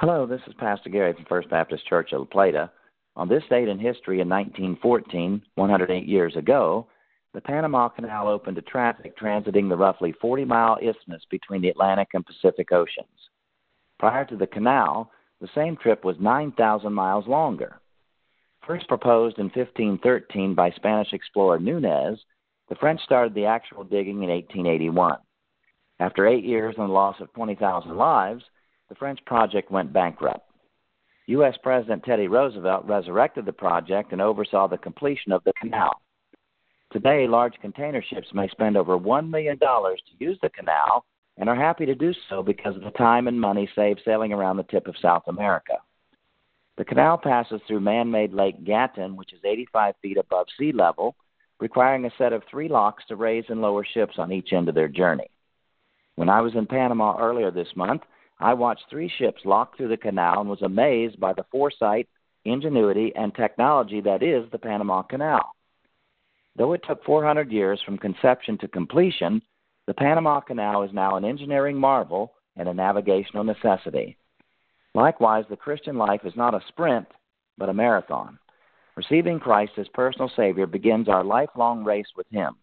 Hello, this is Pastor Gary from First Baptist Church of La Plata. On this date in history in 1914, 108 years ago, the Panama Canal opened to traffic transiting the roughly 40 mile isthmus between the Atlantic and Pacific Oceans. Prior to the canal, the same trip was 9,000 miles longer. First proposed in 1513 by Spanish explorer Nunez, the French started the actual digging in 1881. After eight years and the loss of 20,000 lives, the French project went bankrupt. U.S. President Teddy Roosevelt resurrected the project and oversaw the completion of the canal. Today, large container ships may spend over $1 million to use the canal and are happy to do so because of the time and money saved sailing around the tip of South America. The canal passes through man made Lake Gatun, which is 85 feet above sea level, requiring a set of three locks to raise and lower ships on each end of their journey. When I was in Panama earlier this month, I watched three ships lock through the canal and was amazed by the foresight, ingenuity, and technology that is the Panama Canal. Though it took 400 years from conception to completion, the Panama Canal is now an engineering marvel and a navigational necessity. Likewise, the Christian life is not a sprint, but a marathon. Receiving Christ as personal Savior begins our lifelong race with Him.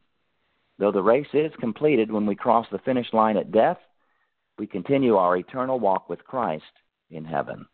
Though the race is completed when we cross the finish line at death, we continue our eternal walk with Christ in heaven.